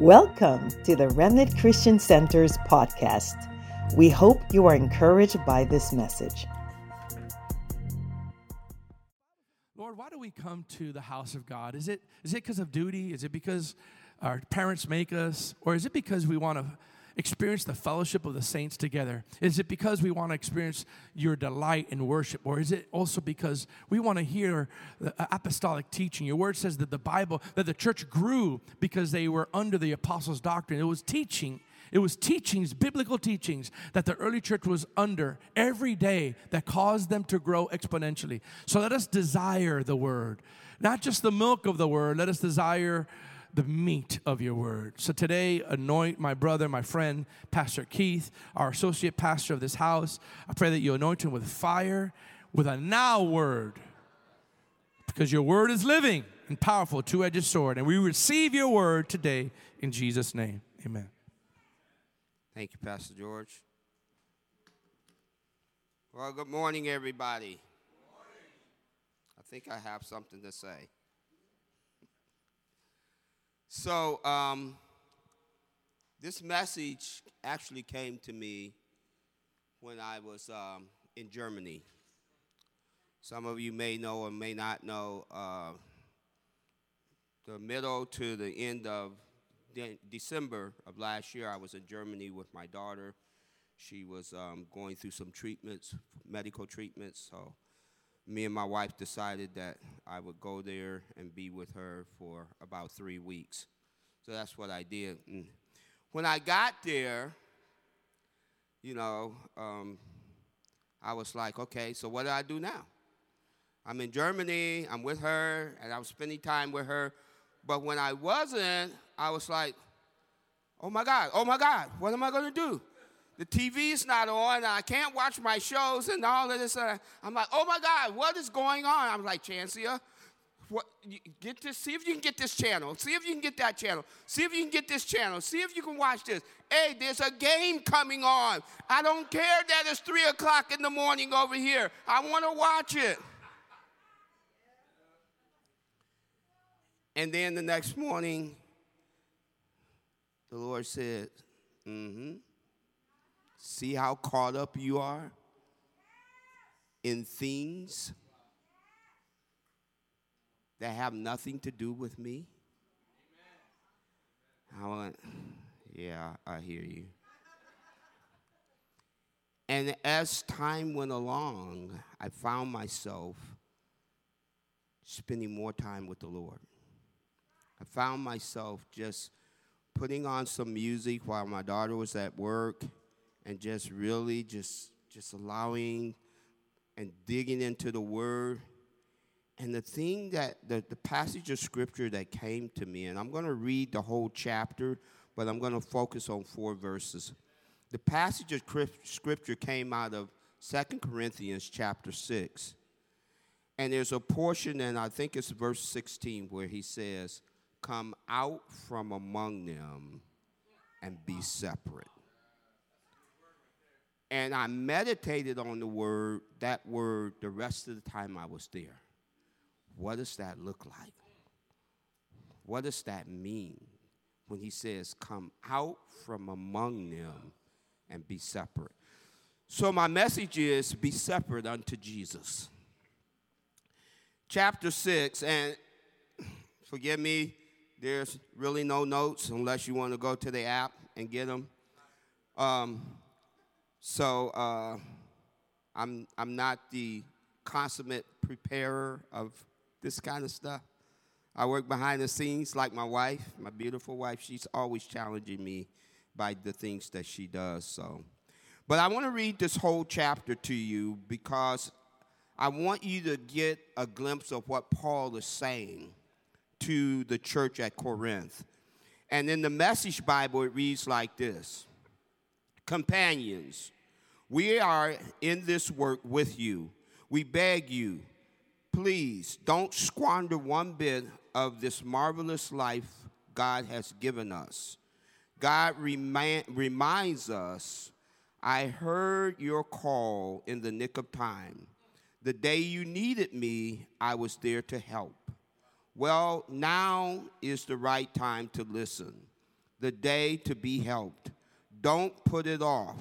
Welcome to the Remnant Christian Center's podcast. We hope you are encouraged by this message. Lord, why do we come to the house of God? Is it is it because of duty? Is it because our parents make us? Or is it because we want to experience the fellowship of the saints together? Is it because we want to experience your delight in worship? Or is it also because we want to hear the apostolic teaching? Your word says that the Bible, that the church grew because they were under the apostles' doctrine. It was teaching. It was teachings, biblical teachings, that the early church was under every day that caused them to grow exponentially. So let us desire the word, not just the milk of the word. Let us desire the meat of your word. So today, anoint my brother, my friend, Pastor Keith, our associate pastor of this house. I pray that you anoint him with fire, with a now word, because your word is living and powerful, two edged sword. And we receive your word today in Jesus' name. Amen. Thank you, Pastor George. Well, good morning, everybody. I think I have something to say. So, um, this message actually came to me when I was um, in Germany. Some of you may know or may not know uh, the middle to the end of de- December of last year, I was in Germany with my daughter. She was um, going through some treatments, medical treatments. So, me and my wife decided that I would go there and be with her for about three weeks. So that's what I did. And when I got there, you know, um, I was like, okay, so what do I do now? I'm in Germany, I'm with her, and I was spending time with her. But when I wasn't, I was like, oh my God, oh my God, what am I gonna do? The TV's not on, I can't watch my shows and all of this. I'm like, oh my God, what is going on? I'm like, Chancia, what, get this, see if you can get this channel. See if you can get that channel. See if you can get this channel. See if you can watch this. Hey, there's a game coming on. I don't care that it's three o'clock in the morning over here. I want to watch it. And then the next morning, the Lord said, Mm-hmm. See how caught up you are in things that have nothing to do with me? I yeah, I hear you. And as time went along, I found myself spending more time with the Lord. I found myself just putting on some music while my daughter was at work and just really just just allowing and digging into the word and the thing that, the, the passage of scripture that came to me, and I'm going to read the whole chapter, but I'm going to focus on four verses. The passage of scripture came out of Second Corinthians chapter 6. And there's a portion, and I think it's verse 16, where he says, Come out from among them and be separate. And I meditated on the word, that word, the rest of the time I was there. What does that look like? What does that mean when he says, Come out from among them and be separate? So, my message is be separate unto Jesus. Chapter 6, and forgive me, there's really no notes unless you want to go to the app and get them. Um, so, uh, I'm, I'm not the consummate preparer of this kind of stuff. I work behind the scenes like my wife, my beautiful wife. She's always challenging me by the things that she does. So, but I want to read this whole chapter to you because I want you to get a glimpse of what Paul is saying to the church at Corinth. And in the Message Bible, it reads like this Companions, we are in this work with you. We beg you please don't squander one bit of this marvelous life God has given us. God remind, reminds us, I heard your call in the nick of time. The day you needed me, I was there to help. Well, now is the right time to listen. the day to be helped. Don't put it off.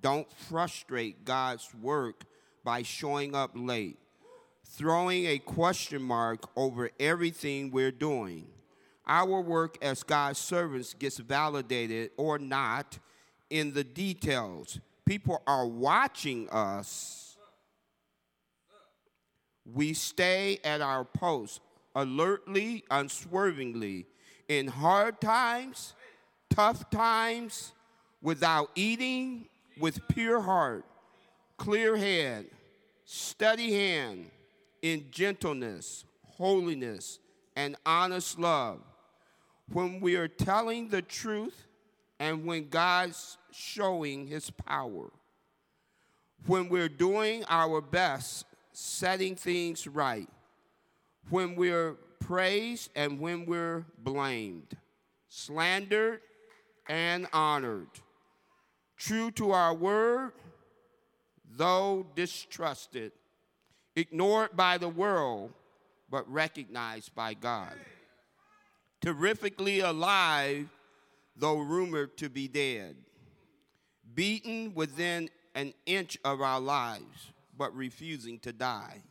Don't frustrate God's work by showing up late, throwing a question mark over everything we're doing. Our work as God's servants gets validated or not in the details. People are watching us. We stay at our post alertly, unswervingly, in hard times, tough times, without eating, with pure heart, clear head, steady hand, in gentleness, holiness, and honest love. When we are telling the truth and when God's showing his power. When we're doing our best, setting things right. When we're praised and when we're blamed, slandered and honored. True to our word, though distrusted, ignored by the world, but recognized by God. Terrifically alive, though rumored to be dead. Beaten within an inch of our lives, but refusing to die.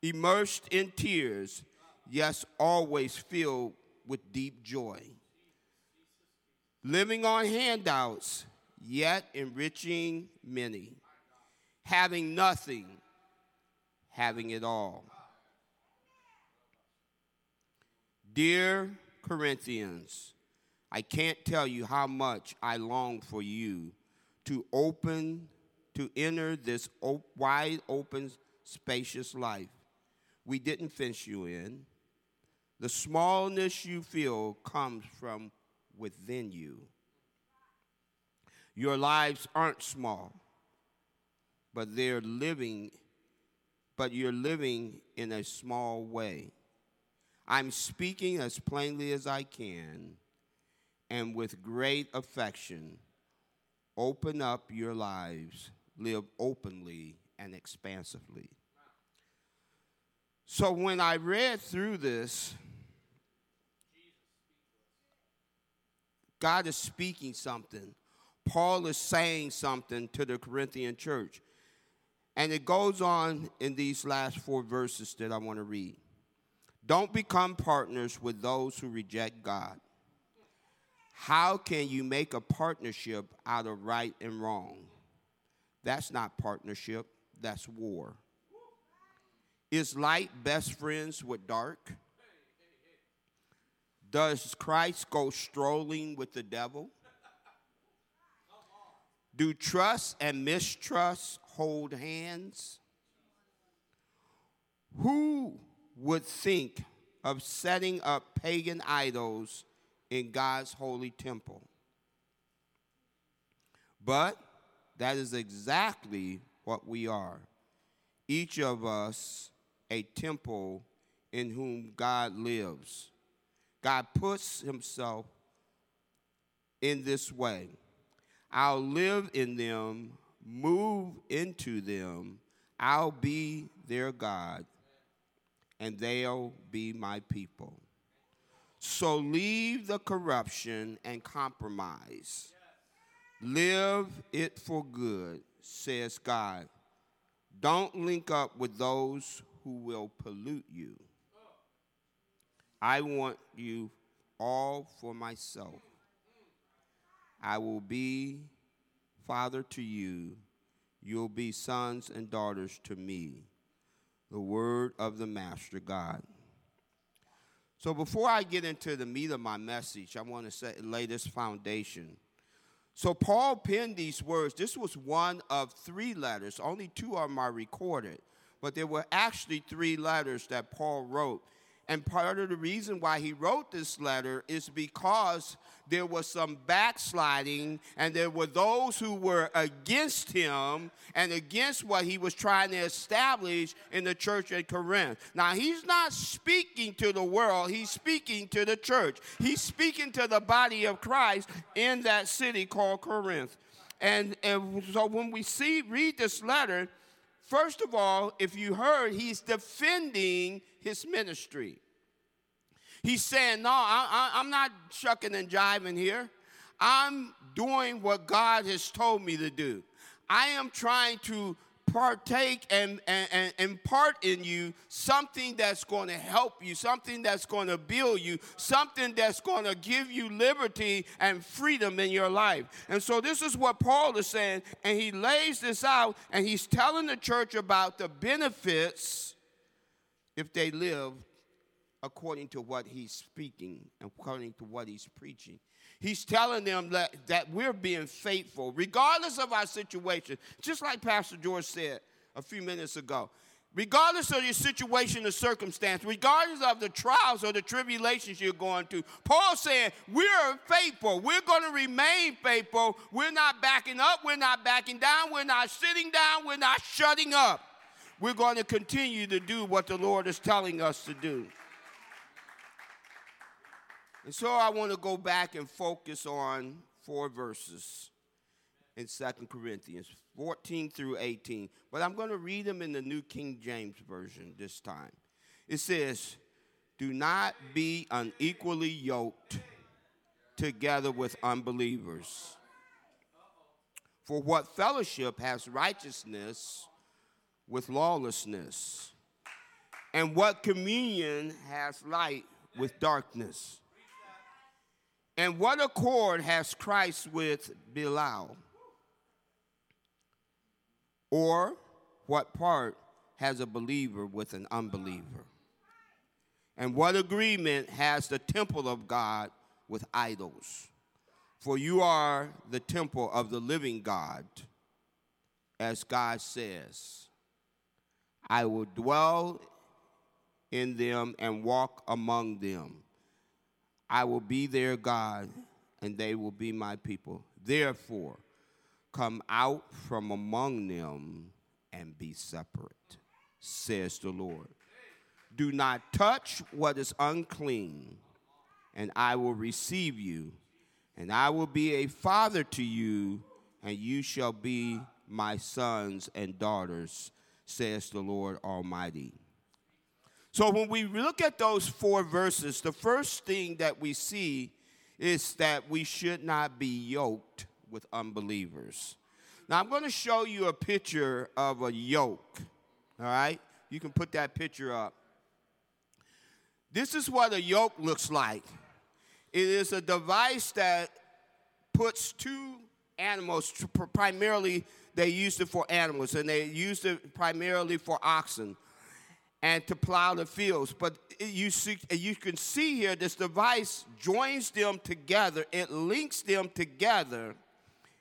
Immersed in tears, yes, always filled with deep joy. Living on handouts, yet enriching many. Having nothing, having it all. Dear Corinthians, I can't tell you how much I long for you to open, to enter this op- wide open, spacious life. We didn't fence you in. The smallness you feel comes from within you. Your lives aren't small, but they're living, but you're living in a small way. I'm speaking as plainly as I can and with great affection. Open up your lives, live openly and expansively. So when I read through this, God is speaking something. Paul is saying something to the Corinthian church. And it goes on in these last four verses that I want to read. Don't become partners with those who reject God. How can you make a partnership out of right and wrong? That's not partnership, that's war. Is light best friends with dark? Does Christ go strolling with the devil? Do trust and mistrust hold hands? Who would think of setting up pagan idols in God's holy temple? But that is exactly what we are. Each of us a temple in whom God lives. God puts himself in this way. I'll live in them, move into them. I'll be their God, and they'll be my people. So leave the corruption and compromise. Live it for good, says God. Don't link up with those who will pollute you. I want you all for myself. I will be father to you. You'll be sons and daughters to me. The word of the Master God. So before I get into the meat of my message, I want to say, lay this foundation. So Paul penned these words. This was one of three letters. Only two of them are recorded, but there were actually three letters that Paul wrote. And part of the reason why he wrote this letter is because there was some backsliding, and there were those who were against him and against what he was trying to establish in the church at Corinth. Now, he's not speaking to the world, he's speaking to the church. He's speaking to the body of Christ in that city called Corinth. And, and so when we see read this letter, First of all, if you heard, he's defending his ministry. He's saying, No, I, am not shucking and jiving here. I'm doing what God has told me to do. I am trying to partake and, and, and, impart in you something that's going to help you, something that's going to build you, something that's going to give you liberty and freedom in your life. And so, this is what Paul is saying, and he lays this out and he's telling the church about the benefits if they live according to what he's speaking, according to what he's preaching. He's telling them that, that we're being faithful, regardless of our situation. Just like Pastor George said a few minutes ago. Regardless of your situation or circumstance, regardless of the trials or the tribulations you're going through, Paul saying, We're faithful. We're going to remain faithful. We're not backing up. We're not backing down. We're not sitting down. We're not shutting up. We're going to continue to do what the Lord is telling us to do. And so I want to go back and focus on four verses in Second Corinthians 14 through 18. But I'm going to read them in the New King James Version this time. It says, Do not be unequally yoked together with unbelievers. For what fellowship has righteousness with lawlessness? And what communion has light with darkness? And what accord has Christ with Belial? Or what part has a believer with an unbeliever? And what agreement has the temple of God with idols? For you are the temple of the living God, as God says, I will dwell in them and walk among them I will be their God, and they will be my people. Therefore, come out from among them and be separate, says the Lord. Do not touch what is unclean, and I will receive you, and I will be a father to you, and you shall be my sons and daughters, says the Lord Almighty. So when we look at those four verses, the first thing that we see is that we should not be yoked with unbelievers. Now I'm going to show you a picture of a yoke. All right? You can put that picture up. This is what a yoke looks like. It is a device that puts two animals, primarily they used it for animals, and they used it primarily for oxen and to plow the fields. But you, see, you can see here this device joins them together, it links them together.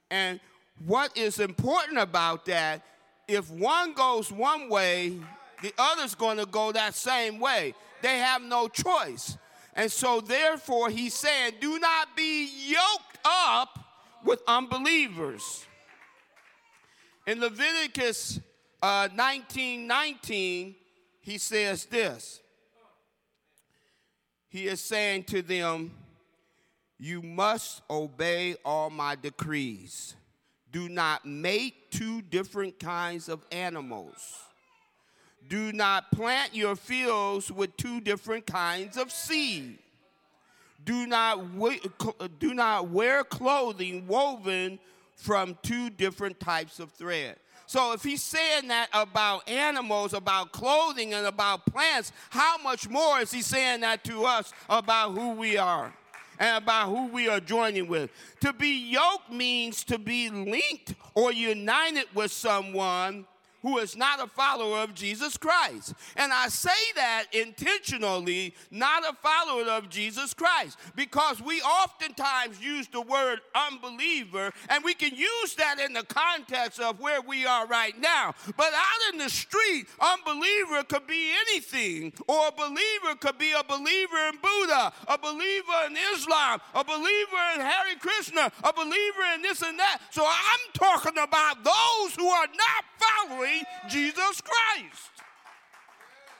And what is important about that, if one goes one way, the other's going to go that same way. They have no choice. And so, therefore, he's saying, do not be yoked up with unbelievers. In Leviticus uh, 19 19, he says this He is saying to them, You must obey all my decrees. Do not make two different kinds of animals. Do not plant your fields with two different kinds of seed. Do not, do not wear clothing woven from two different types of thread. So if he's saying that about animals, about clothing, and about plants, how much more is he saying that to us about who we are? and about who we are joining with. To be yoked means to be linked or united with someone who is not a follower of Jesus Christ. And I say that intentionally, not a follower of Jesus Christ, because we oftentimes use the word unbeliever, and we can use that in the context of where we are right now. But out in the street, unbeliever could be anything, or a believer could be a believer in Buddha, a believer in Islam, a believer in Hare Krishna, a believer in this and that. So I'm talking about those who are not following Jesus Christ.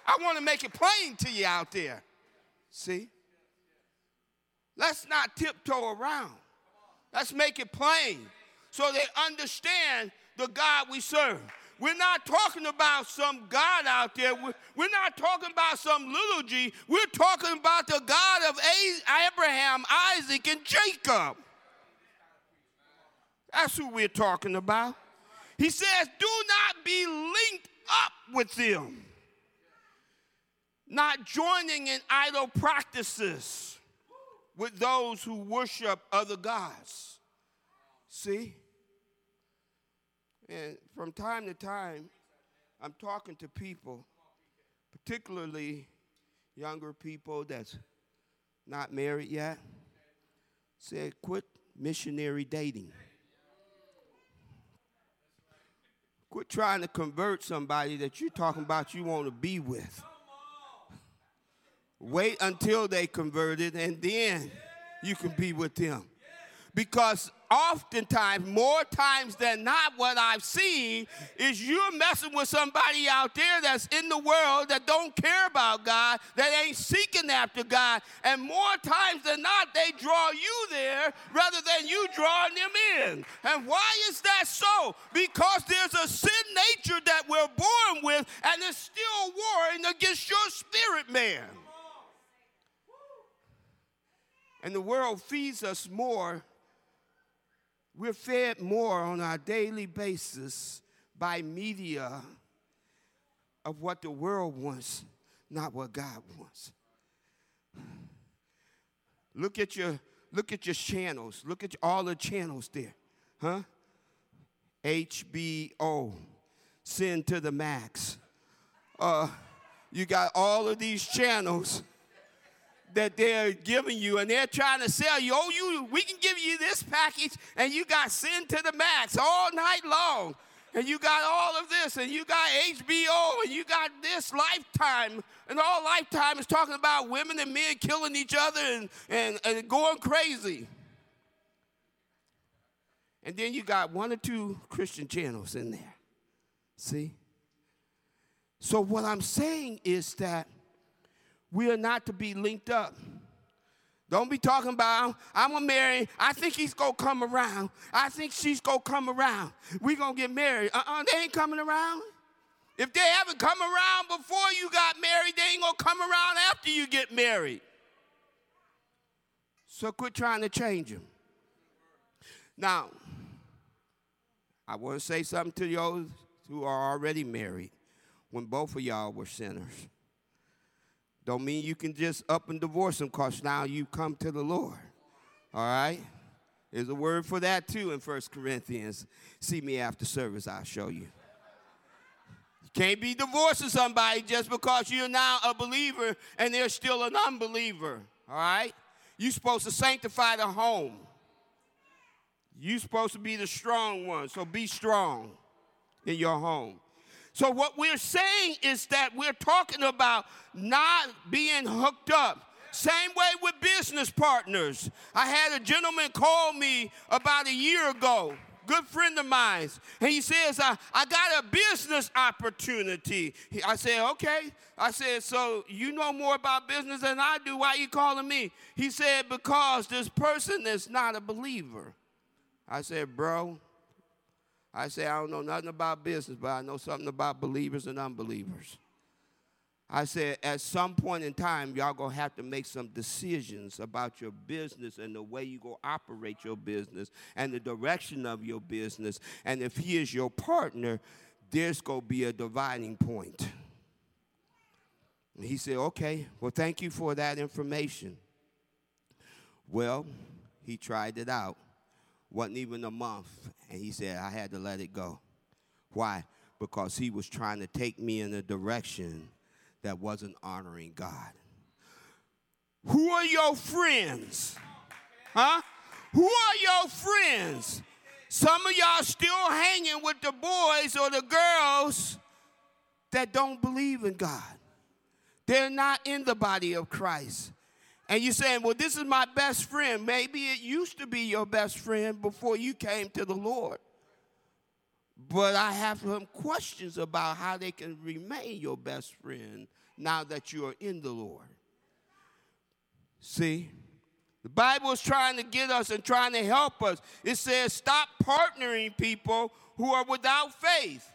I want to make it plain to you out there. See? Let's not tiptoe around. Let's make it plain so they understand the God we serve. We're not talking about some God out there. We're, not talking about some little g. We're talking about the God of Abraham, Isaac, and Jacob. That's who we're talking about. He says, Do not be linked up with them, not joining in idol practices with those who worship other gods. See? And from time to time, I'm talking to people, particularly younger people that's not married yet. Said, quit missionary dating. Quit trying to convert somebody that you're talking about you want to be with. Wait until they converted and then you can be with them. Because oftentimes, more times than not, what I've seen is you're messing with somebody out there that's in the world that don't care about God, that ain't seeking after God. And more times than not, they draw you there rather than you drawing them in. And why is that so? Because there's a sin nature that we're born with, and it's still warring against your spirit man. And the world feeds us more we're fed more on our daily basis by media of what the world wants, not what God wants. Look at your look at your channels. Look at all the channels there. Huh? HBO, Sin to the Max. Uh, you got all of these channels that they're giving you and they're trying to sell you. Oh, you we can give you this package and you got sin to the max all night long. And you got all of this, and you got HBO, and you got this lifetime. And all lifetime is talking about women and men killing each other and, and, and going crazy. And then you got one or two Christian channels in there. See? So, what I'm saying is that we are not to be linked up. Don't be talking about, I'm gonna marry, I think he's gonna come around. I think she's gonna come around. we gonna get married. Uh-uh, they ain't coming around. If they haven't come around before you got married, they ain't gonna come around after you get married. So quit trying to change them. Now, I want to say something to those who are already married when both of y'all were sinners. Don't mean you can just up and divorce them because now you come to the Lord. All right? There's a word for that too in First Corinthians. See me after service, I'll show you. You can't be divorcing somebody just because you're now a believer and they're still an unbeliever. All right? You're supposed to sanctify the home. You're supposed to be the strong one, so be strong in your home. So, what we're saying is that we're talking about not being hooked up. Same way with business partners. I had a gentleman call me about a year ago, good friend of mine, and he says, I, I got a business opportunity. I said, okay. I said, so you know more about business than I do. Why are you calling me? He said, because this person is not a believer. I said, bro, I say I don't know nothing about business, but I know something about believers and unbelievers. I said, at some point in time, y'all gonna have to make some decisions about your business and the way you go operate your business and the direction of your business. And if he is your partner, there's gonna be a dividing point. And he said, okay, well, thank you for that information. Well, he tried it out wasn't even a month, and he said I had to let it go. Why? Because he was trying to take me in a direction that wasn't honoring God. Who are your friends? Huh? Who are your friends? Some of y'all still hanging with the boys or the girls that don't believe in God. They're not in the body of Christ. And you're saying, well, this is my best friend. Maybe it used to be your best friend before you came to the Lord. But I have some questions about how they can remain your best friend now that you are in the Lord. See? The Bible is trying to get us and trying to help us. It says, stop partnering people who are without faith.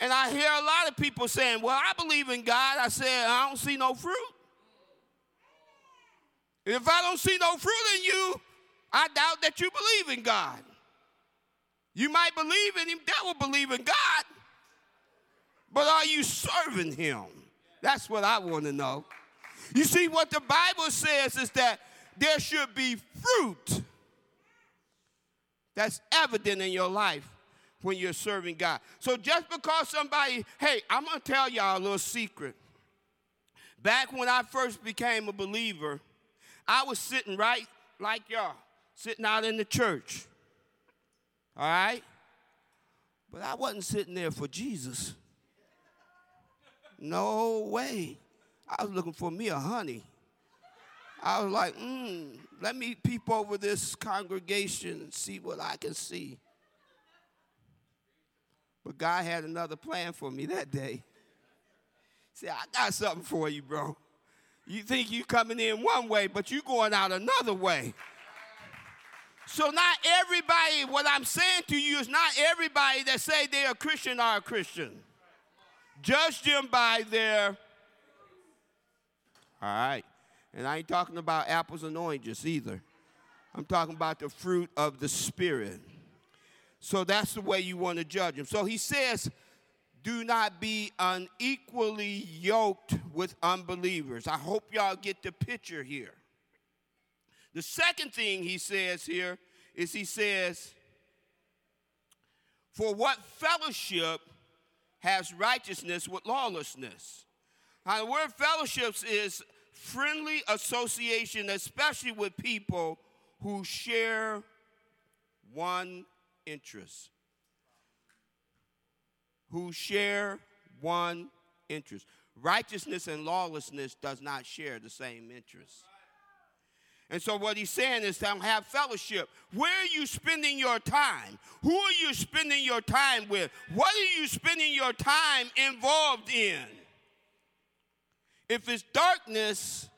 And I hear a lot of people saying, Well, I believe in God. I said, I don't see no fruit. If I don't see no fruit in you, I doubt that you believe in God. You might believe in Him, devil believe in God, but are you serving Him? That's what I want to know. You see, what the Bible says is that there should be fruit that's evident in your life when you're serving God. So just because somebody, hey, I'm going to tell y'all a little secret. Back when I first became a believer, I was sitting right like y'all, sitting out in the church. All right? But I wasn't sitting there for Jesus. No way. I was looking for me a honey. I was like, hmm, let me peep over this congregation and see what I can see. But God had another plan for me that day. Said, I got something for you, bro. You think you coming in one way, but you going out another way. So not everybody, what I'm saying to you is not everybody that say they're a Christian are a Christian. Judge them by their. All right. And I ain't talking about apples and oranges either. I'm talking about the fruit of the Spirit. So that's the way you want to judge them. So he says, do not be unequally yoked with unbelievers. I hope y'all get the picture here. The second thing he says here is he says, For what fellowship has righteousness with lawlessness? Now, the word fellowships is friendly association, especially with people who share one interest. Who share one interest. Righteousness and lawlessness does not share the same interest. And so what he's saying is to have fellowship. Where are you spending your time? Who are you spending your time with? What are you spending your time involved in? If it's darkness,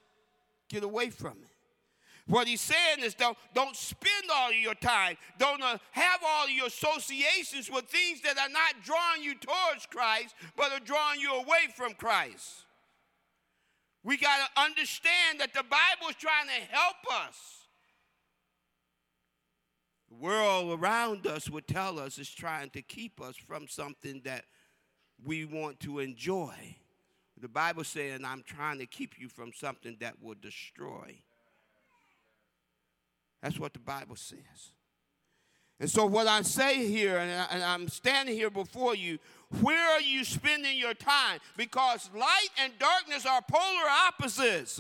get away from it. What he's saying is don't, don't spend all your time, don't uh, have all your associations with things that are not drawing you towards Christ, but are drawing you away from Christ. We got to understand that the Bible is trying to help us. The world around us would tell us it's trying to keep us from something that we want to enjoy. The Bible saying, I'm trying to keep you from something that will destroy. That's what the Bible says. And so, what I say here, and, I, am standing here before you, where are you spending your time? Because light and darkness are polar opposites.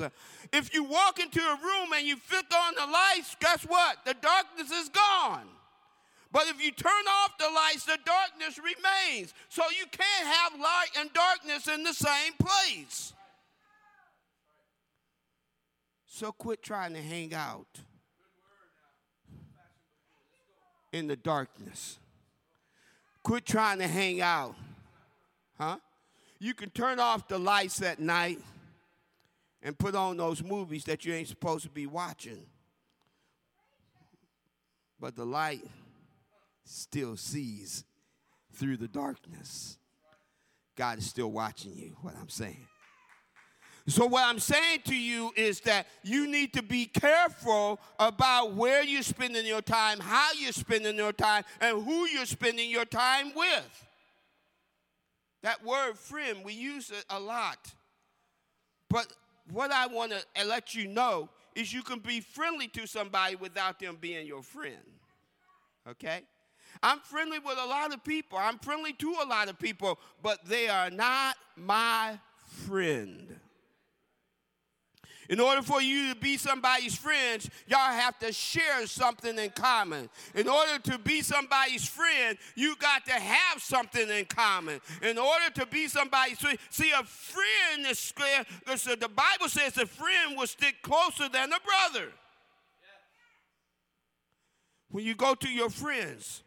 If you walk into a room and you flick on the lights, guess what? The darkness is gone. But if you turn off the lights, the darkness remains. So you can't have light and darkness in the same place. So quit trying to hang out in the darkness. Quit trying to hang out. Huh? You can turn off the lights at night and put on those movies that you ain't supposed to be watching. But the light still sees through the darkness. God is still watching you, what I'm saying. So, what I'm saying to you is that you need to be careful about where you're spending your time, how you're spending your time, and who you're spending your time with. That word friend, we use it a lot. But what I want to let you know is you can be friendly to somebody without them being your friend. Okay? I'm friendly with a lot of people. I'm friendly to a lot of people, but they are not my friend. In order for you to be somebody's friends, y'all have to share something in common. In order to be somebody's friend, you got to have something in common. In order to be somebody's friend, see, a friend is clear. The Bible says a friend will stick closer than a brother. When you go to your friends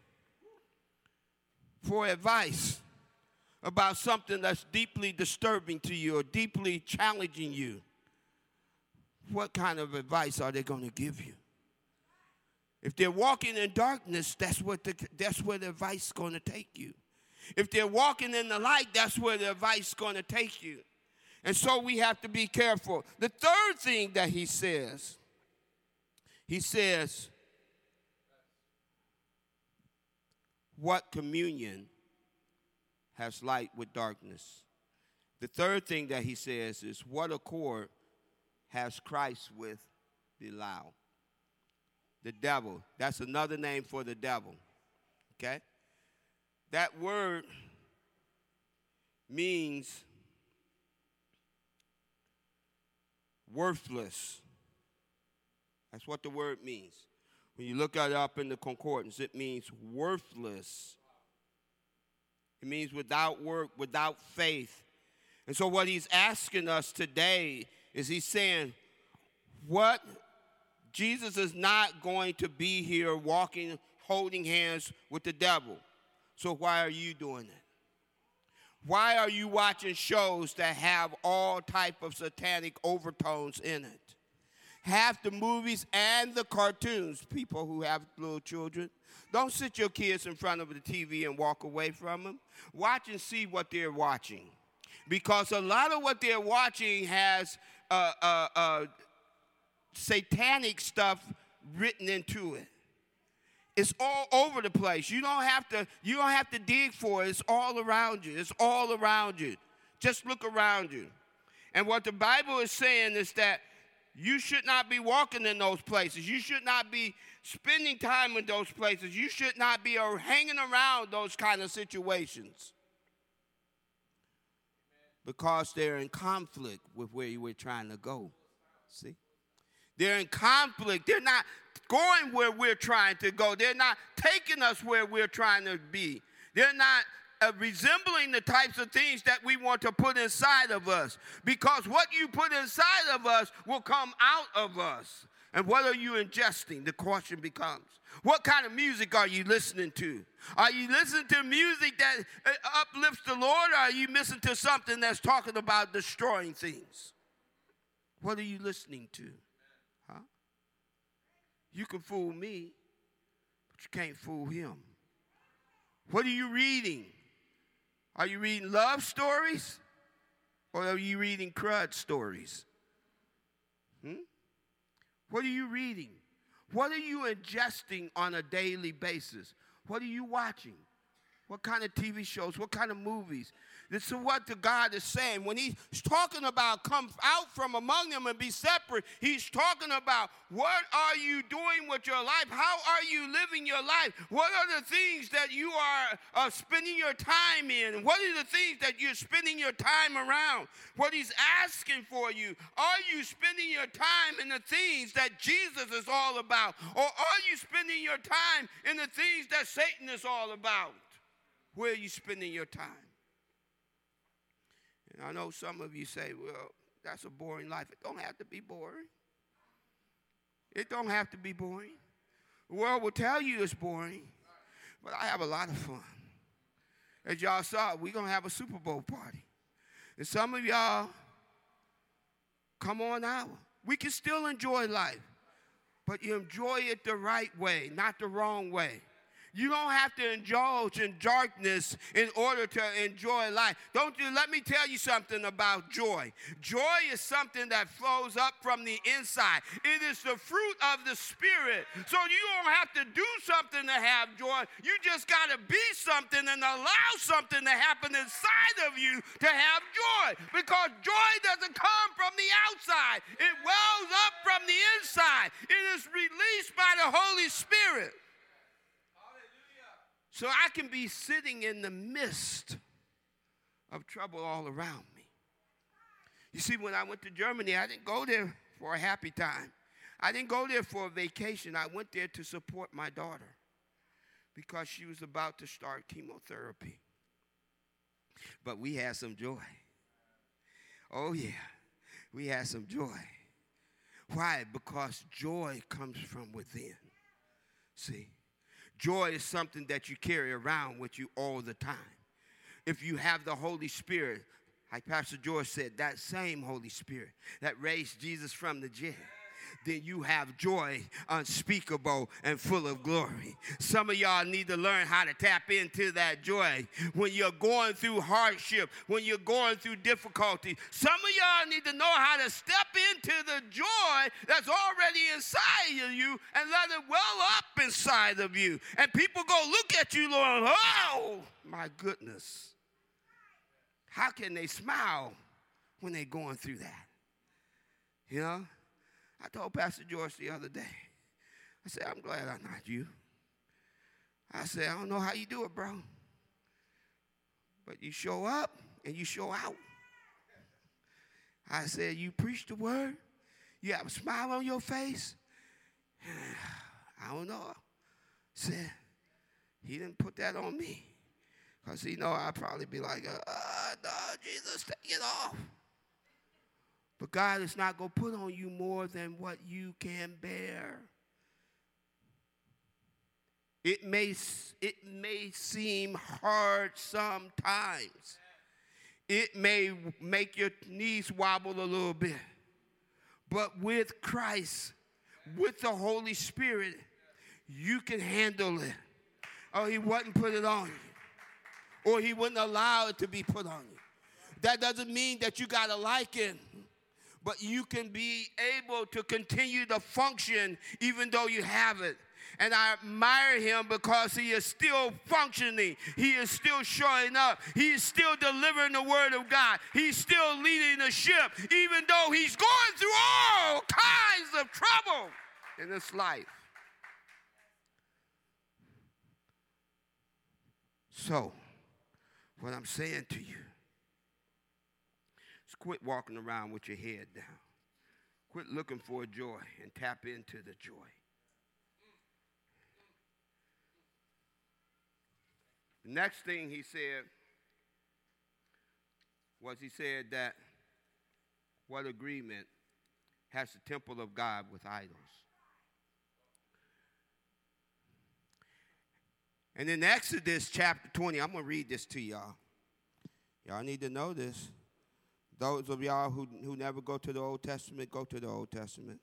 for advice about something that's deeply disturbing to you or deeply challenging you, what kind of advice are they going to give you? If they're walking in darkness, that's what the, that's where the advice is going to take you. If they're walking in the light, that's where the advice is going to take you. And so we have to be careful. The third thing that he says, he says, What communion has light with darkness? The third thing that he says is, What accord has Christ with Belial? The devil. That's another name for the devil. Okay? That word means worthless. That's what the word means. When you look it up in the concordance, it means worthless. It means without work, without faith. And so, what he's asking us today is he's saying, What? Jesus is not going to be here walking, holding hands with the devil. So, why are you doing it? Why are you watching shows that have all type of satanic overtones in it? Half the movies and the cartoons, people who have little children, don't sit your kids in front of the TV and walk away from them. Watch and see what they're watching. Because a lot of what they're watching has uh, uh, uh, satanic stuff written into it. It's all over the place. You don't have to you don't have to dig for it. It's all around you. It's all around you. Just look around you. And what the Bible is saying is that you should not be walking in those places. You should not be spending time in those places. You should not be hanging around those kind of situations. Because they're in conflict with where you were trying to go. See? They're in conflict. They're not going where we're trying to go. They're not taking us where we're trying to be. They're not uh, resembling the types of things that we want to put inside of us. Because what you put inside of us will come out of us. And what are you ingesting? The question becomes what kind of music are you listening to? Are you listening to music that uh, uplifts the Lord, or are you listening to something that's talking about destroying things? What are you listening to? Huh? You can fool me, but you can't fool him. What are you reading? Are you reading love stories or are you reading crud stories? Hmm? What are you reading? What are you ingesting on a daily basis? What are you watching? What kind of TV shows? What kind of movies? This is what the God is saying. When he's talking about come out from among them and be separate, he's talking about what are you doing with your life? How are you living your life? What are the things that you are uh, spending your time in? What are the things that you're spending your time around? What he's asking for you. Are you spending your time in the things that Jesus is all about? Or are you spending your time in the things that Satan is all about? Where are you spending your time? And I know some of you say, well, that's a boring life. It don't have to be boring. It don't have to be boring. The world will tell you it's boring, but I have a lot of fun. As y'all saw, we're going to have a Super Bowl party. And some of y'all, come on out. We can still enjoy life, but you enjoy it the right way, not the wrong way. You don't have to indulge in darkness in order to enjoy life. Don't you? Let me tell you something about joy. Joy is something that flows up from the inside. It is the fruit of the Spirit. So you don't have to do something to have joy. You just got to be something and allow something to happen inside of you to have joy. Because joy doesn't come from the outside, it wells up from the inside. It is released by the Holy Spirit. So I can be sitting in the midst of trouble all around me. You see, when I went to Germany, I didn't go there for a happy time. I didn't go there for a vacation. I went there to support my daughter because she was about to start chemotherapy. But we had some joy. Oh, yeah, we had some joy. Why? Because joy comes from within. See? Joy is something that you carry around with you all the time. If you have the Holy Spirit, like Pastor George said, that same Holy Spirit that raised Jesus from the dead, then you have joy unspeakable and full of glory. Some of y'all need to learn how to tap into that joy when you're going through hardship, when you're going through difficulty. Some of y'all need to know how to step into the joy that's already inside of you and let it well up inside of you. And people go look at you, Lord, oh my goodness. How can they smile when they're going through that? You know? I told Pastor George the other day, I said, I'm glad I'm not you. I said, I don't know how you do it, bro. But you show up and you show out. I said, You preach the word, you have a smile on your face. I don't know. Said, He didn't put that on me. Because he know I'd probably be like, uh, no, Jesus, take it off. But God is not going to put on you more than what you can bear. It may, it may seem hard sometimes. It may make your knees wobble a little bit. But with Christ, with the Holy Spirit, you can handle it. Or he wouldn't put it on you, or he wouldn't allow it to be put on you. That doesn't mean that you got to like it but you can be able to continue to function even though you have it. And I admire him because he is still functioning. He is still showing up. He is still delivering the word of God. He's still leading the ship, even though he's going through all kinds of trouble in this life. So, what I'm saying to you Quit walking around with your head down. Quit looking for joy and tap into the joy. The next thing he said was he said that what agreement has the temple of God with idols? And in Exodus chapter 20, I'm going to read this to y'all. Y'all need to know this. Those of y'all who, who never go to the Old Testament, go to the Old Testament.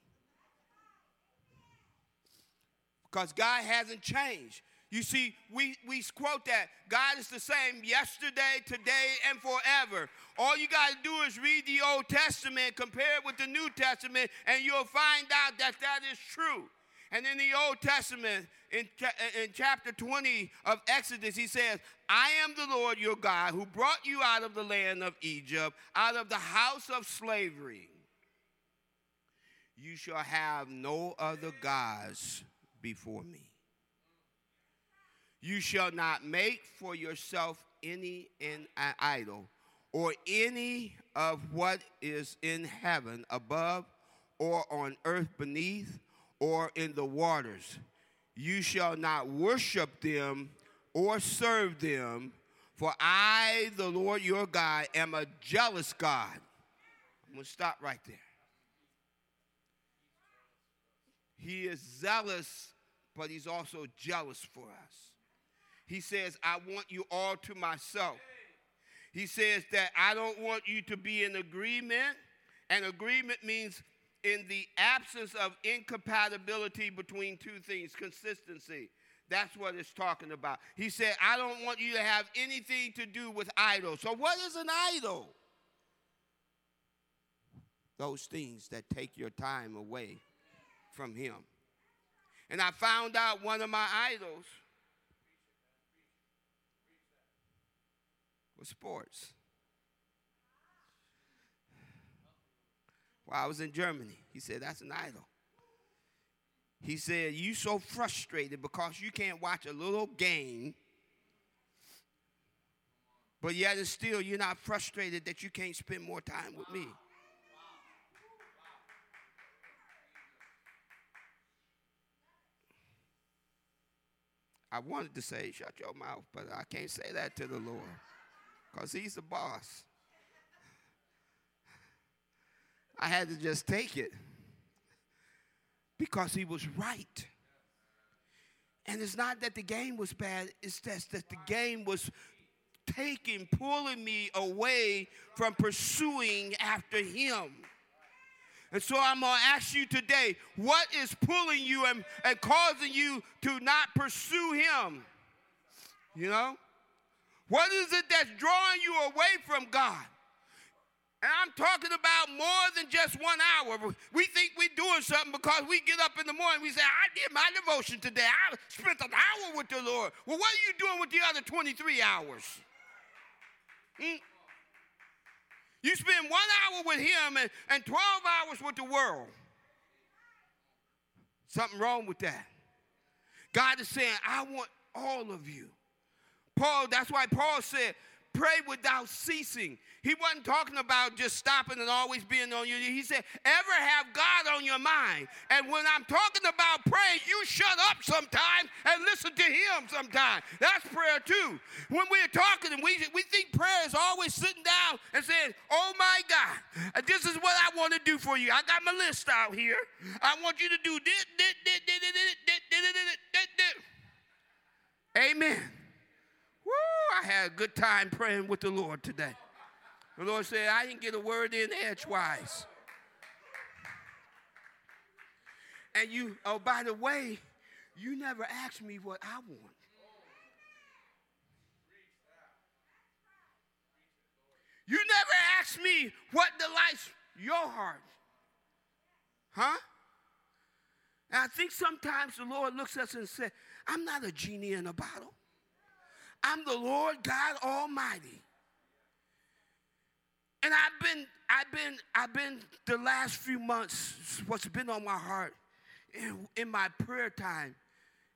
Because God hasn't changed. You see, we, we quote that God is the same yesterday, today, and forever. All you got to do is read the Old Testament, compare it with the New Testament, and you'll find out that that is true. And in the Old Testament, in, in chapter 20 of Exodus, he says, I am the Lord your God who brought you out of the land of Egypt, out of the house of slavery. You shall have no other gods before me. You shall not make for yourself any an idol or any of what is in heaven above or on earth beneath or in the waters. You shall not worship them or serve them, for I, the Lord your God, am a jealous God. I'm going to stop right there. He is zealous, but he's also jealous for us. He says, I want you all to myself. He says that I don't want you to be in agreement. And agreement means in the absence of incompatibility between two things, consistency. That's what it's talking about. He said, I don't want you to have anything to do with idols. So, what is an idol? Those things that take your time away from Him. And I found out one of my idols was sports. While I was in Germany. He said, That's an idol. He said, You so frustrated because you can't watch a little game, but yet and still you're not frustrated that you can't spend more time with me. I wanted to say, shut your mouth, but I can't say that to the Lord because He's the boss. I had to just take it because he was right. And it's not that the game was bad, it's just that the game was taking, pulling me away from pursuing after him. And so I'm going to ask you today what is pulling you and, and causing you to not pursue Him? You know? What is it that's drawing you away from God? And I'm talking about more than just one hour. We think we're doing something because we get up in the morning. We say, I did my devotion today. I spent an hour with the Lord. Well, what are you doing with the other 23 hours? Hmm? You spend one hour with Him and, and 12 hours with the world. Something wrong with that. God is saying, I want all of you. Paul, that's why Paul said, pray without ceasing. He wasn't talking about just stopping and always being on you. He said, ever have God on your mind. And when I'm talking about prayer, you shut up sometimes and listen to Him sometimes. That's prayer too. When we're talking and we, we think prayer is always sitting down and saying, Oh my God, this is what I want to do for you. I got my list out here. I want you to do this, this, this, this, this, this, this, this, this. Amen. Woo, I had a good time praying with the Lord today. The Lord said, I didn't get a word in edgewise. And you, oh, by the way, you never asked me what I want. You never asked me what delights your heart. Huh? And I think sometimes the Lord looks at us and says, I'm not a genie in a bottle. I'm the Lord God Almighty. And I've been, I've been, I've been the last few months, what's been on my heart in, in my prayer time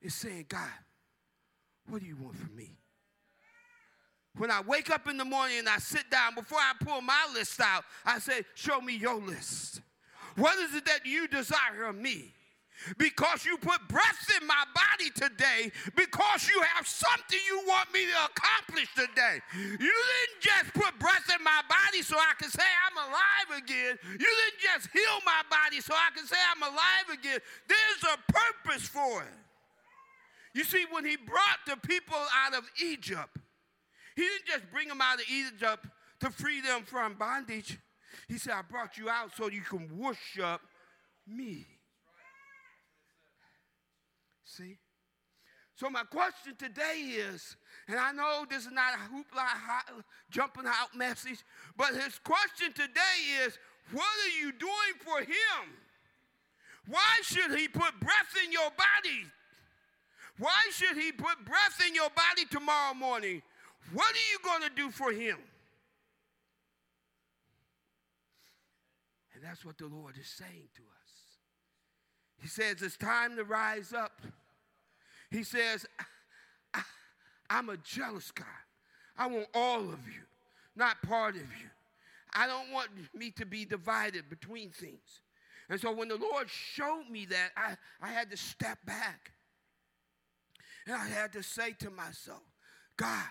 is saying, God, what do you want from me? When I wake up in the morning and I sit down, before I pull my list out, I say, Show me your list. What is it that you desire of me? Because you put breath in my body today, because you have something you want me to accomplish today. You didn't just put breath in my body so I can say I'm alive again. You didn't just heal my body so I can say I'm alive again. There's a purpose for it. You see, when he brought the people out of Egypt, he didn't just bring them out of Egypt to free them from bondage. He said, I brought you out so you can worship me. See? So my question today is, and I know this is not a hoopla jumping out message, but his question today is, what are you doing for him? Why should he put breath in your body? Why should he put breath in your body tomorrow morning? What are you going to do for him? And that's what the Lord is saying to us. He says it's time to rise up. He says, I, am a jealous God. I want all of you, not part of you. I don't want me to be divided between things. And so when the Lord showed me that, I, I had to step back. And I had to say to myself, God,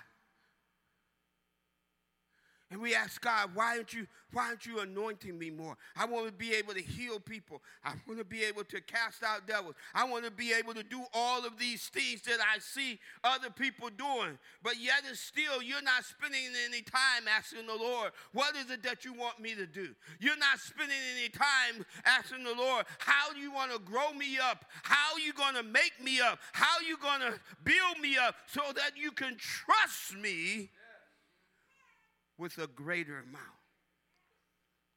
and we ask God, why aren't you, why aren't you anointing me more? I want to be able to heal people. I want to be able to cast out devils. I want to be able to do all of these things that I see other people doing. But yet and still, you're not spending any time asking the Lord, what is it that you want me to do? You're not spending any time asking the Lord, how do you want to grow me up? How you going to make me up? How you going to build me up so that you can trust me? With a greater amount.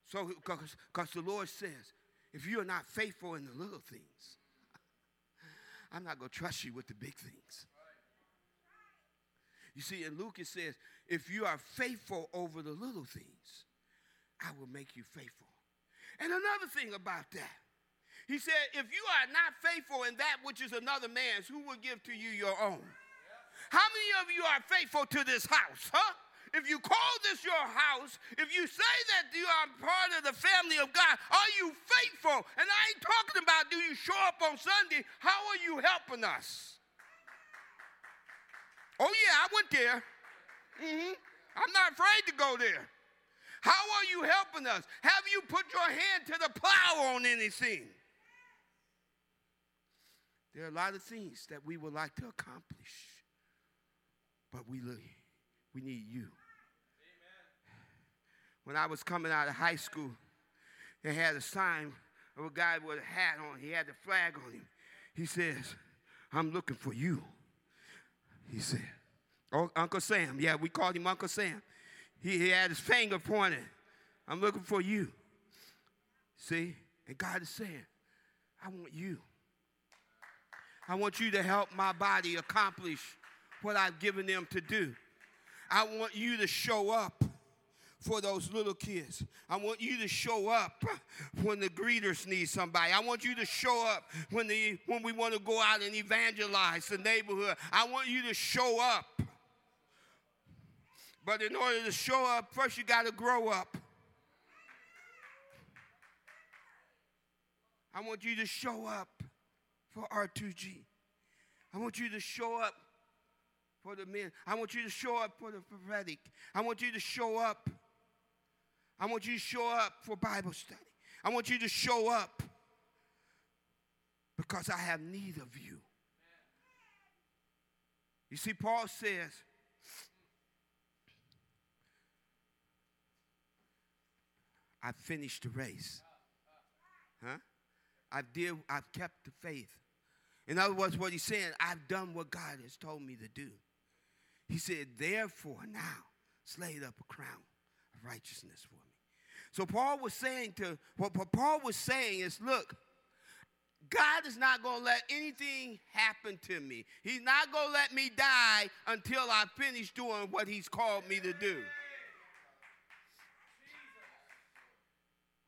So, because the Lord says, if you are not faithful in the little things, I'm not going to trust you with the big things. You see, in Luke it says, if you are faithful over the little things, I will make you faithful. And another thing about that, he said, if you are not faithful in that which is another man's, who will give to you your own? How many of you are faithful to this house, huh? If you call this your house, if you say that you are part of the family of God, are you faithful? And I ain't talking about do you show up on Sunday, how are you helping us? Oh, yeah, I went there. Mm-hmm. I'm not afraid to go there. How are you helping us? Have you put your hand to the plow on anything? There are a lot of things that we would like to accomplish, but we we need you. When I was coming out of high school, they had a sign of a guy with a hat on. He had the flag on him. He says, I'm looking for you. He said, Oh, Uncle Sam. Yeah, we called him Uncle Sam. He, he had his finger pointed. I'm looking for you. See? And God is saying, I want you. I want you to help my body accomplish what I've given them to do. I want you to show up for those little kids. I want you to show up when the greeters need somebody. I want you to show up when the when we want to go out and evangelize the neighborhood. I want you to show up. But in order to show up, first you got to grow up. I want you to show up for R2G. I want you to show up for the men. I want you to show up for the prophetic. I want you to show up. I want you to show up for Bible study. I want you to show up because I have need of you. You see, Paul says, I finished the race. Huh? I've did, I've kept the faith. In other words, what he's saying, I've done what God has told me to do. He said, therefore now, slay up a crown of righteousness for me. So Paul was saying to, what Paul was saying is, look, God is not going to let anything happen to me. He's not going to let me die until I finish doing what he's called me to do.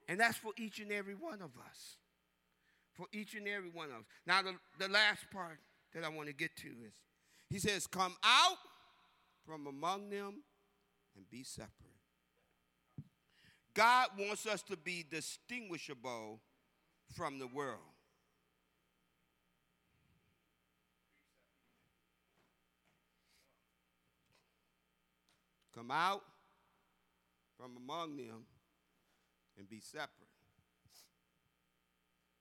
And that's for each and every one of us for each and every one of us. Now, the, the last part that I want to get to is he says, Come out from among them and be separate. God wants us to be distinguishable from the world. Come out from among them and be separate.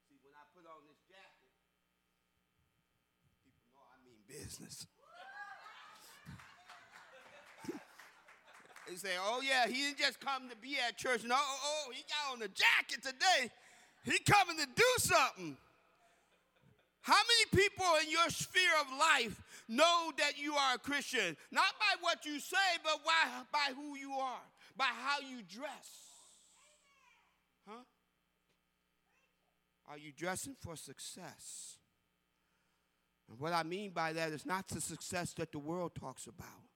See, when I put on this jacket, people know I mean business. He say, oh yeah, he didn't just come to be at church. No, oh, oh, he got on the jacket today. He coming to do something. How many people in your sphere of life know that you are a Christian? Not by what you say, but by, by who you are, by how you dress. Huh? Are you dressing for success? And what I mean by that is not the success that the world talks about.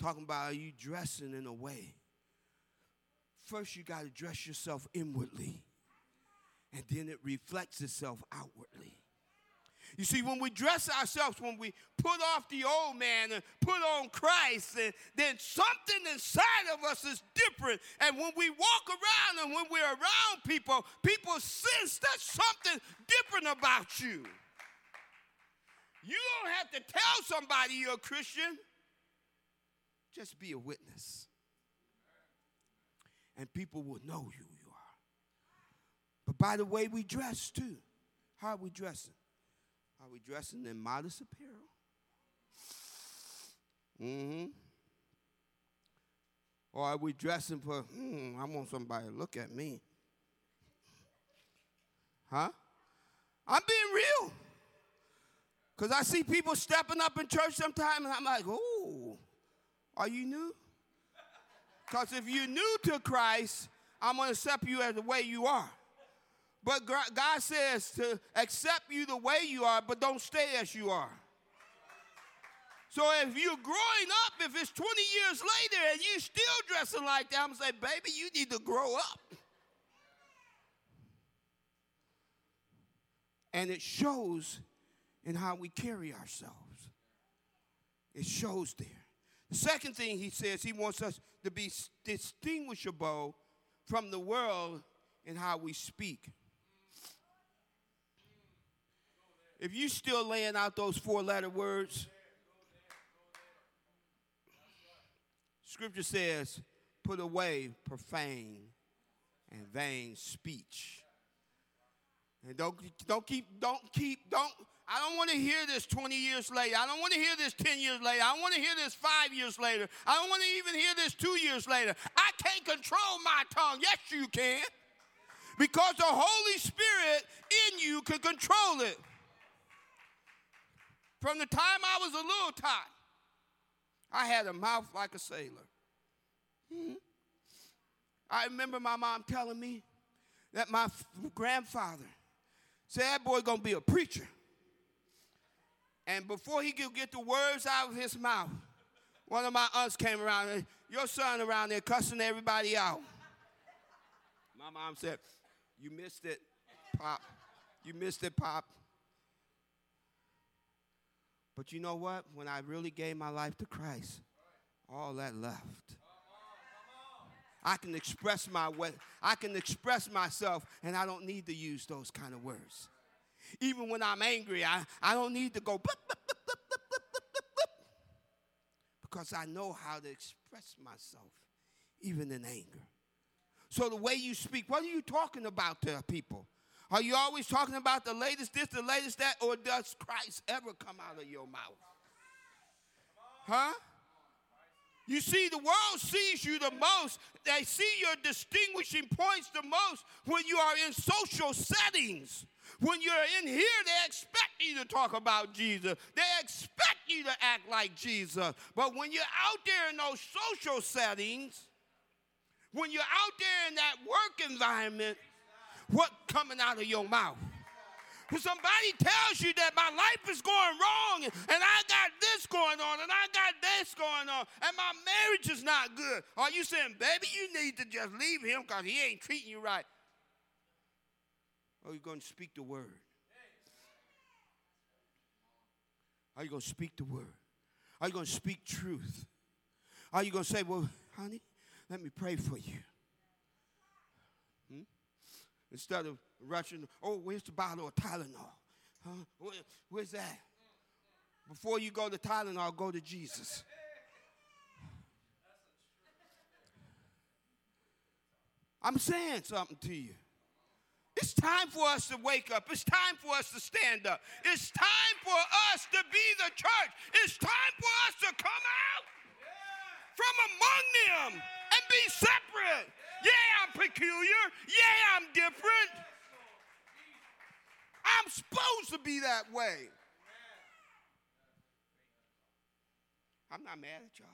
Talking about are you dressing in a way? First, you got to dress yourself inwardly, and then it reflects itself outwardly. You see, when we dress ourselves, when we put off the old man and put on Christ, and then something inside of us is different. And when we walk around and when we're around people, people sense that something different about you. You don't have to tell somebody you're a Christian. Just be a witness. And people will know who you are. But by the way we dress, too. How are we dressing? Are we dressing in modest apparel? Mm-hmm. Or are we dressing for, hmm, I want somebody to look at me? Huh? I'm being real. Because I see people stepping up in church sometimes, and I'm like, oh, are you new? Because if you're new to Christ, I'm going to accept you as the way you are. But God says to accept you the way you are, but don't stay as you are. So if you're growing up, if it's 20 years later and you're still dressing like that, I'm going to say, baby, you need to grow up. And it shows in how we carry ourselves. It shows there. Second thing he says, he wants us to be distinguishable from the world in how we speak. If you still laying out those four letter words, scripture says, put away profane and vain speech. And don't, don't keep, don't keep, don't, I don't want to hear this 20 years later. I don't want to hear this 10 years later. I want to hear this five years later. I don't want to even hear this two years later. I can't control my tongue. Yes, you can. because the Holy Spirit in you can control it. From the time I was a little tot, I had a mouth like a sailor. Hmm. I remember my mom telling me that my grandfather said that boy gonna be a preacher. And before he could get the words out of his mouth, one of my aunts came around and your son around there cussing everybody out. My mom said, You missed it, Pop. You missed it, Pop. But you know what? When I really gave my life to Christ, all that left. I can express my way, I can express myself, and I don't need to use those kind of words. Even when I'm angry, I, I don't need to go because I know how to express myself, even in anger. So the way you speak, what are you talking about to people? Are you always talking about the latest this, the latest that, or does Christ ever come out of your mouth? Huh? You see, the world sees you the most. They see your distinguishing points the most when you are in social settings. When you're in here, they expect you to talk about Jesus. They expect you to act like Jesus. But when you're out there in those social settings, when you're out there in that work environment, what coming out of your mouth? When somebody tells you that my life is going wrong and, I got this going on and I got this going on and my marriage is not good, are you saying, baby, you need to just leave him because he ain't treating you right? Are you going to speak the word? Are you going to speak the word? Are you going to speak truth? Are you going to say, well, honey, let me pray for you? Hmm? instead of rushing, oh, where's the bottle of Tylenol? Huh? Where, where's that? Before you go to Tylenol, go to Jesus. I'm saying something to you. It's time for us to wake up. It's time for us to stand up. It's time for us to be the church. It's time for us to come out from among them and be separate. Yeah, I'm peculiar. Yeah, I'm different. I'm supposed to be that way. I'm not mad at y'all.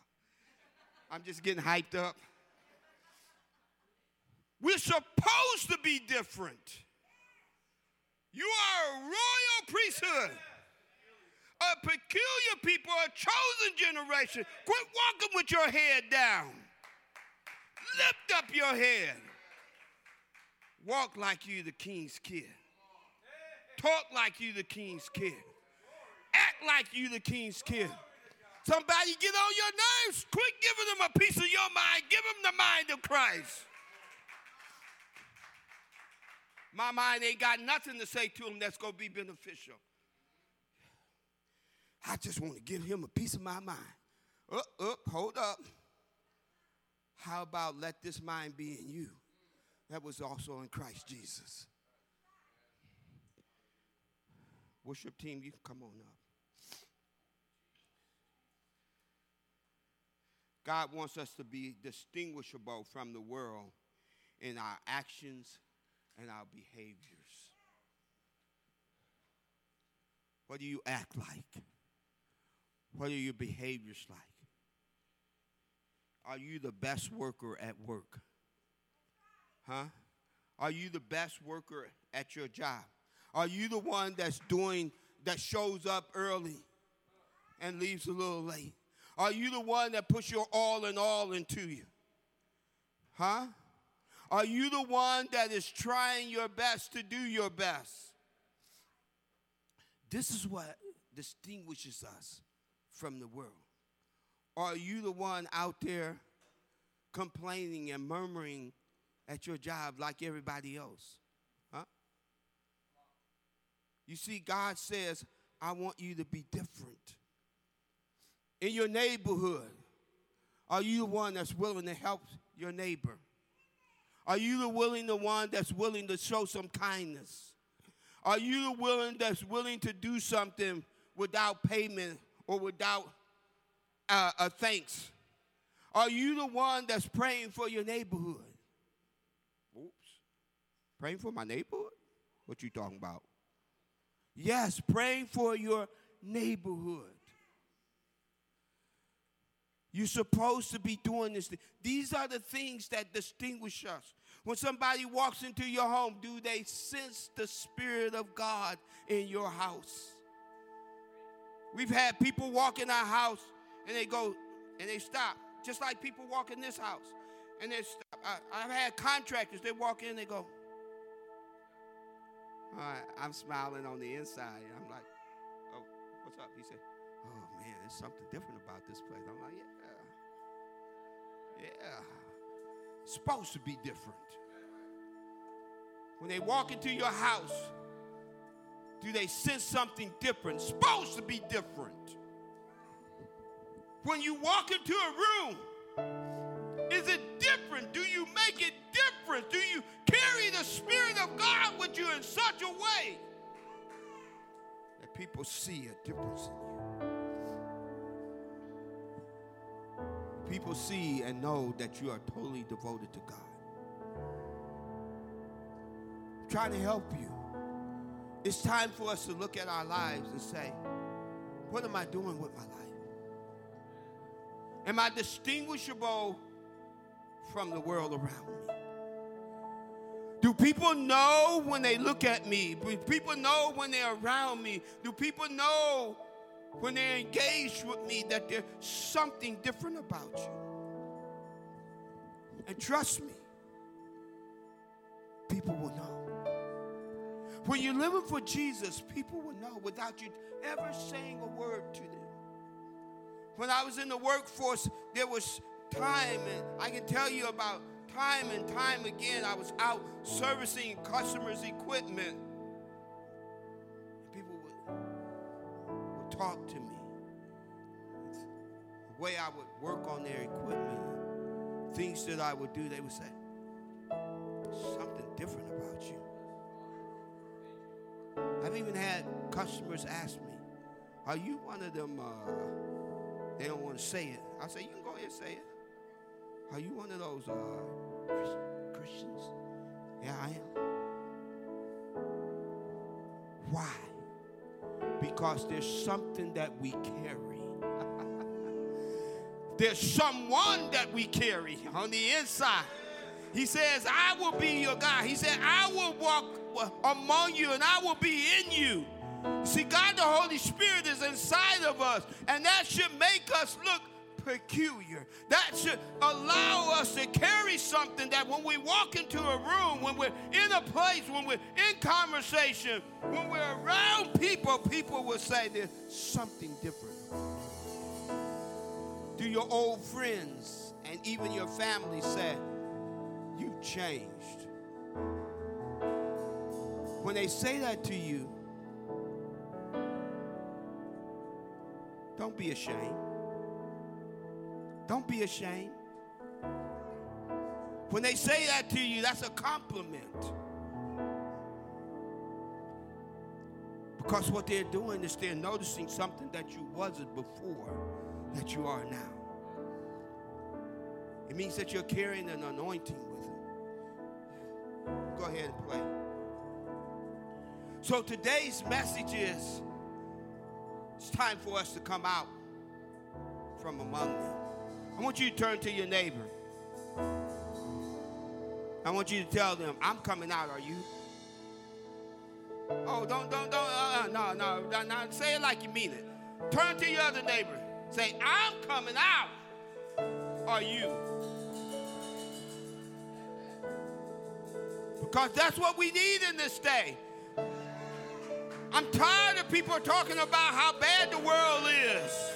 I'm just getting hyped up. We're supposed to be different. You are a royal priesthood, a peculiar people, a chosen generation. Quit walking with your head down. Lift up your head. Walk like you the king's kid. Talk like you the king's kid. Act like you the king's kid. Somebody get on your nerves. Quit giving them a piece of your mind. Give them the mind of Christ. My mind ain't got nothing to say to him that's going to be beneficial. I just want to give him a piece of my mind. Up, up, hold up. How about let this mind be in you that was also in Christ Jesus? Worship team, you can come on up. God wants us to be distinguishable from the world in our actions and our behaviors. What do you act like? What are your behaviors like? Are you the best worker at work? Huh? Are you the best worker at your job? Are you the one that's doing, that shows up early and leaves a little late? Are you the one that puts your all in all into you? Huh? Are you the one that is trying your best to do your best? This is what distinguishes us from the world. Are you the one out there complaining and murmuring at your job like everybody else? Huh? You see, God says, I want you to be different. In your neighborhood, are you the one that's willing to help your neighbor? Are you the willing the one that's willing to show some kindness? Are you the willing that's willing to do something without payment or without uh, thanks? Are you the one that's praying for your neighborhood? Oops. Praying for my neighborhood? What you talking about? Yes, praying for your neighborhood. You're supposed to be doing this. These are the things that distinguish us. When somebody walks into your home, do they sense the Spirit of God in your house? We've had people walk in our house and they go and they stop, just like people walk in this house. And they stop. I, have had contractors, they walk in, they go, all right, I'm smiling on the inside. I'm like, oh, what's up? He said, oh man, there's something different about this place. I'm like, yeah, yeah. Supposed to be different. When they walk into your house, do they sense something different? Supposed to be different. When you walk into a room, is it different? Do you make it different? Do you carry the Spirit of God with you in such a way that people see a difference in you? People see and know that you are totally devoted to God. I'm trying to help you. It's time for us to look at our lives and say, what am I doing with my life? Am I distinguishable from the world around me? Do people know when they look at me? Do people know when they're around me? Do people know when they're engaged with me that there's something different about you? And trust me, people will know. When you're living for Jesus, people will know without you ever saying a word to them. When I was in the workforce, there was time, and I can tell you about time and time again, I was out servicing customers' equipment. Talk to me. The way I would work on their equipment, things that I would do, they would say, something different about you. I've even had customers ask me, Are you one of them? Uh, they don't want to say it. I say, You can go ahead and say it. Are you one of those uh, Christians? Yeah, I am. Why? Because there's something that we carry. there's someone that we carry on the inside. He says, I will be your God. He said, I will walk among you and I will be in you. See, God the Holy Spirit is inside of us, and that should make us look peculiar. That should allow us to carry something that when we walk into a room, when we're in a place, when we're in conversation, when we're around people, people will say there's something different. Do your old friends and even your family say, You've changed? When they say that to you, don't be ashamed. Don't be ashamed. When they say that to you, that's a compliment. Because what they're doing is they're noticing something that you wasn't before that you are now. It means that you're carrying an anointing with you. Go ahead and play. So today's message is it's time for us to come out from among them. I want you to turn to your neighbor. I want you to tell them, I'm coming out, are you? Oh, don't, don't, don't, uh, uh no, no, no, no, say it like you mean it. Turn to your other neighbor. Say, I'm coming out, are you? Because that's what we need in this day. I'm tired of people talking about how bad the world is.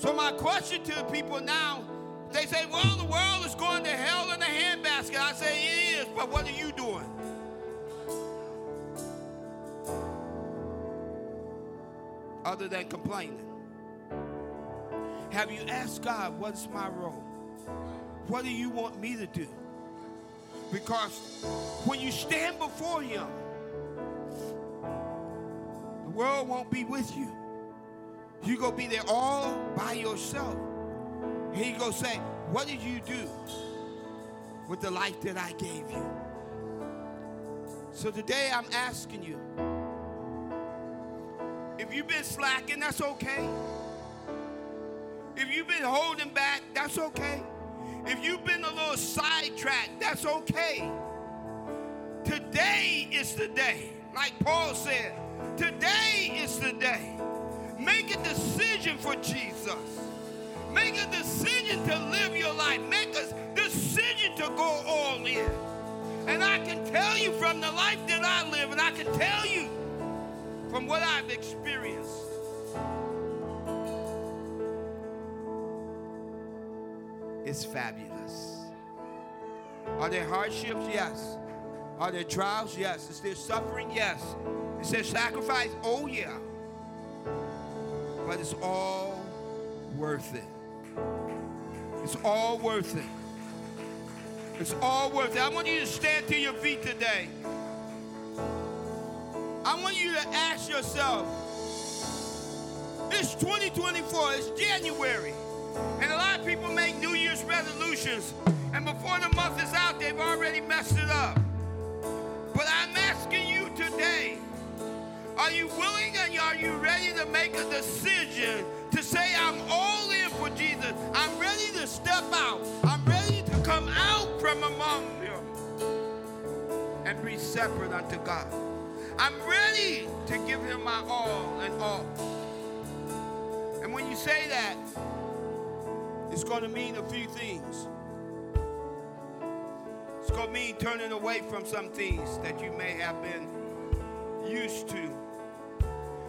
So, my question to people now they say, well, the world is going to hell in a handbasket. I say, it is, but what are you doing? Other than complaining. Have you asked God, what's my role? What do you want me to do? Because when you stand before Him, the world won't be with you. You're going to be there all by yourself. He going to say, what did you do with the life that I gave you. So today I'm asking you if you've been slacking, that's okay. If you've been holding back, that's okay. If you've been a little sidetracked, that's okay. Today is the day. Like Paul said, today is the day. Make a decision for Jesus. Make a decision to live your life. Make a decision to go all in. And I can tell you from the life that I live, and I can tell you from what I've experienced. It's fabulous. Are there hardships? Yes. Are there trials? Yes. Is there suffering? Yes. Is there sacrifice? Oh, yeah. But it's all worth it. It's all worth it. It's all worth it. I want you to stand to your feet today. I want you to ask yourself, it's 2024, it's January, and a lot of people make New Year's resolutions, and before the month is out, they've already messed it up. But I'm asking you today, are you willing and are you ready to make a decision to say, I'm all for Jesus? I'm ready to step out. I'm ready to come out from among them and be separate unto God. I'm ready to give him my all and all. And when you say that, it's going to mean a few things. It's going to mean turning away from some things that you may have been used to.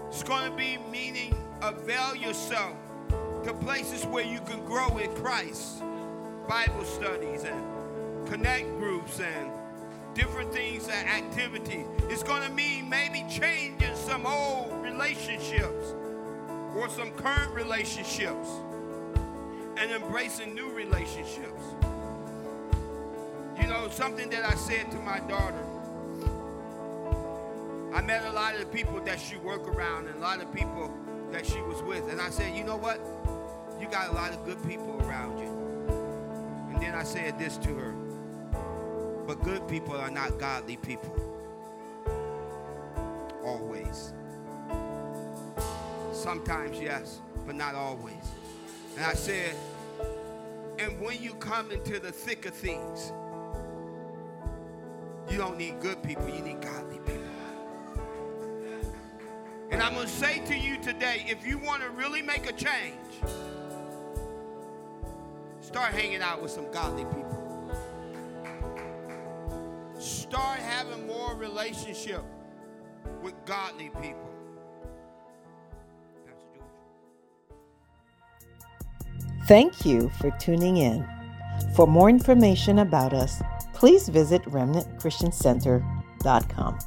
It's going to be meaning avail yourself to places where you can grow in Christ. Bible studies and connect groups and different things and activities. It's going to mean maybe changing some old relationships or some current relationships and embracing new relationships. You know, something that I said to my daughter. I met a lot of the people that she worked around and a lot of people that she was with. And I said, you know what? You got a lot of good people around you. And then I said this to her. But good people are not godly people. Always. Sometimes, yes, but not always. And I said, and when you come into the thick of things, you don't need good people, you need godly people. And I'm going to say to you today if you want to really make a change, start hanging out with some godly people. Start having more relationship with godly people. Thank you for tuning in. For more information about us, please visit remnantchristiancenter.com.